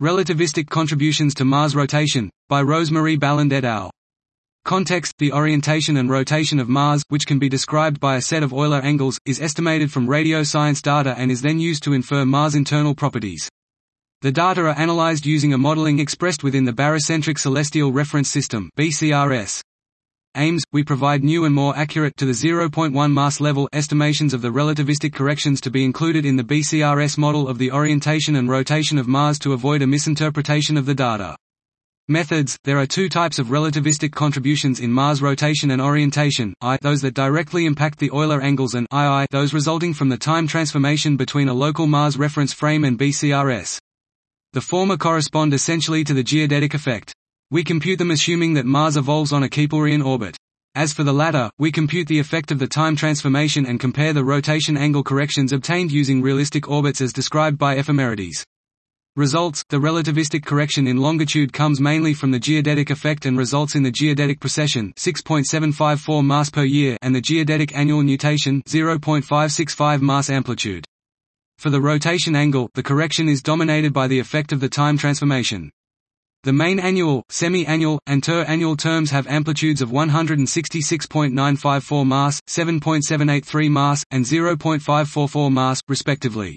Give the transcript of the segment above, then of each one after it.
Relativistic Contributions to Mars Rotation, by Rose-Marie Baland et al. Context The orientation and rotation of Mars, which can be described by a set of Euler angles, is estimated from radio science data and is then used to infer Mars' internal properties. The data are analyzed using a modeling expressed within the Barycentric Celestial Reference System BCRS. Aims, we provide new and more accurate to the 0.1 mass level estimations of the relativistic corrections to be included in the BCRS model of the orientation and rotation of Mars to avoid a misinterpretation of the data. Methods There are two types of relativistic contributions in Mars rotation and orientation, I those that directly impact the Euler angles and II those resulting from the time transformation between a local Mars reference frame and BCRS. The former correspond essentially to the geodetic effect. We compute them assuming that Mars evolves on a Keplerian orbit. As for the latter, we compute the effect of the time transformation and compare the rotation angle corrections obtained using realistic orbits as described by Ephemerides. Results The relativistic correction in longitude comes mainly from the geodetic effect and results in the geodetic precession 6.754 mass per year and the geodetic annual nutation 0.565 mass amplitude. For the rotation angle, the correction is dominated by the effect of the time transformation. The main annual, semi-annual, and ter-annual terms have amplitudes of 166.954 mass, 7.783 mass, and 0.544 mass, respectively.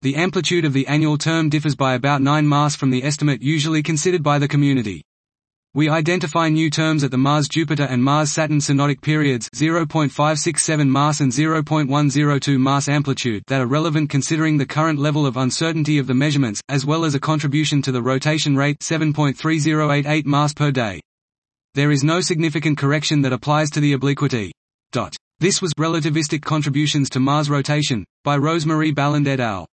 The amplitude of the annual term differs by about 9 mass from the estimate usually considered by the community. We identify new terms at the Mars-Jupiter and Mars-Saturn synodic periods 0.567 mass and 0.102 mass amplitude that are relevant considering the current level of uncertainty of the measurements, as well as a contribution to the rotation rate 7.3088 mass per day. There is no significant correction that applies to the obliquity. Dot. This was Relativistic Contributions to Mars Rotation, by Rose-Marie Baland et al.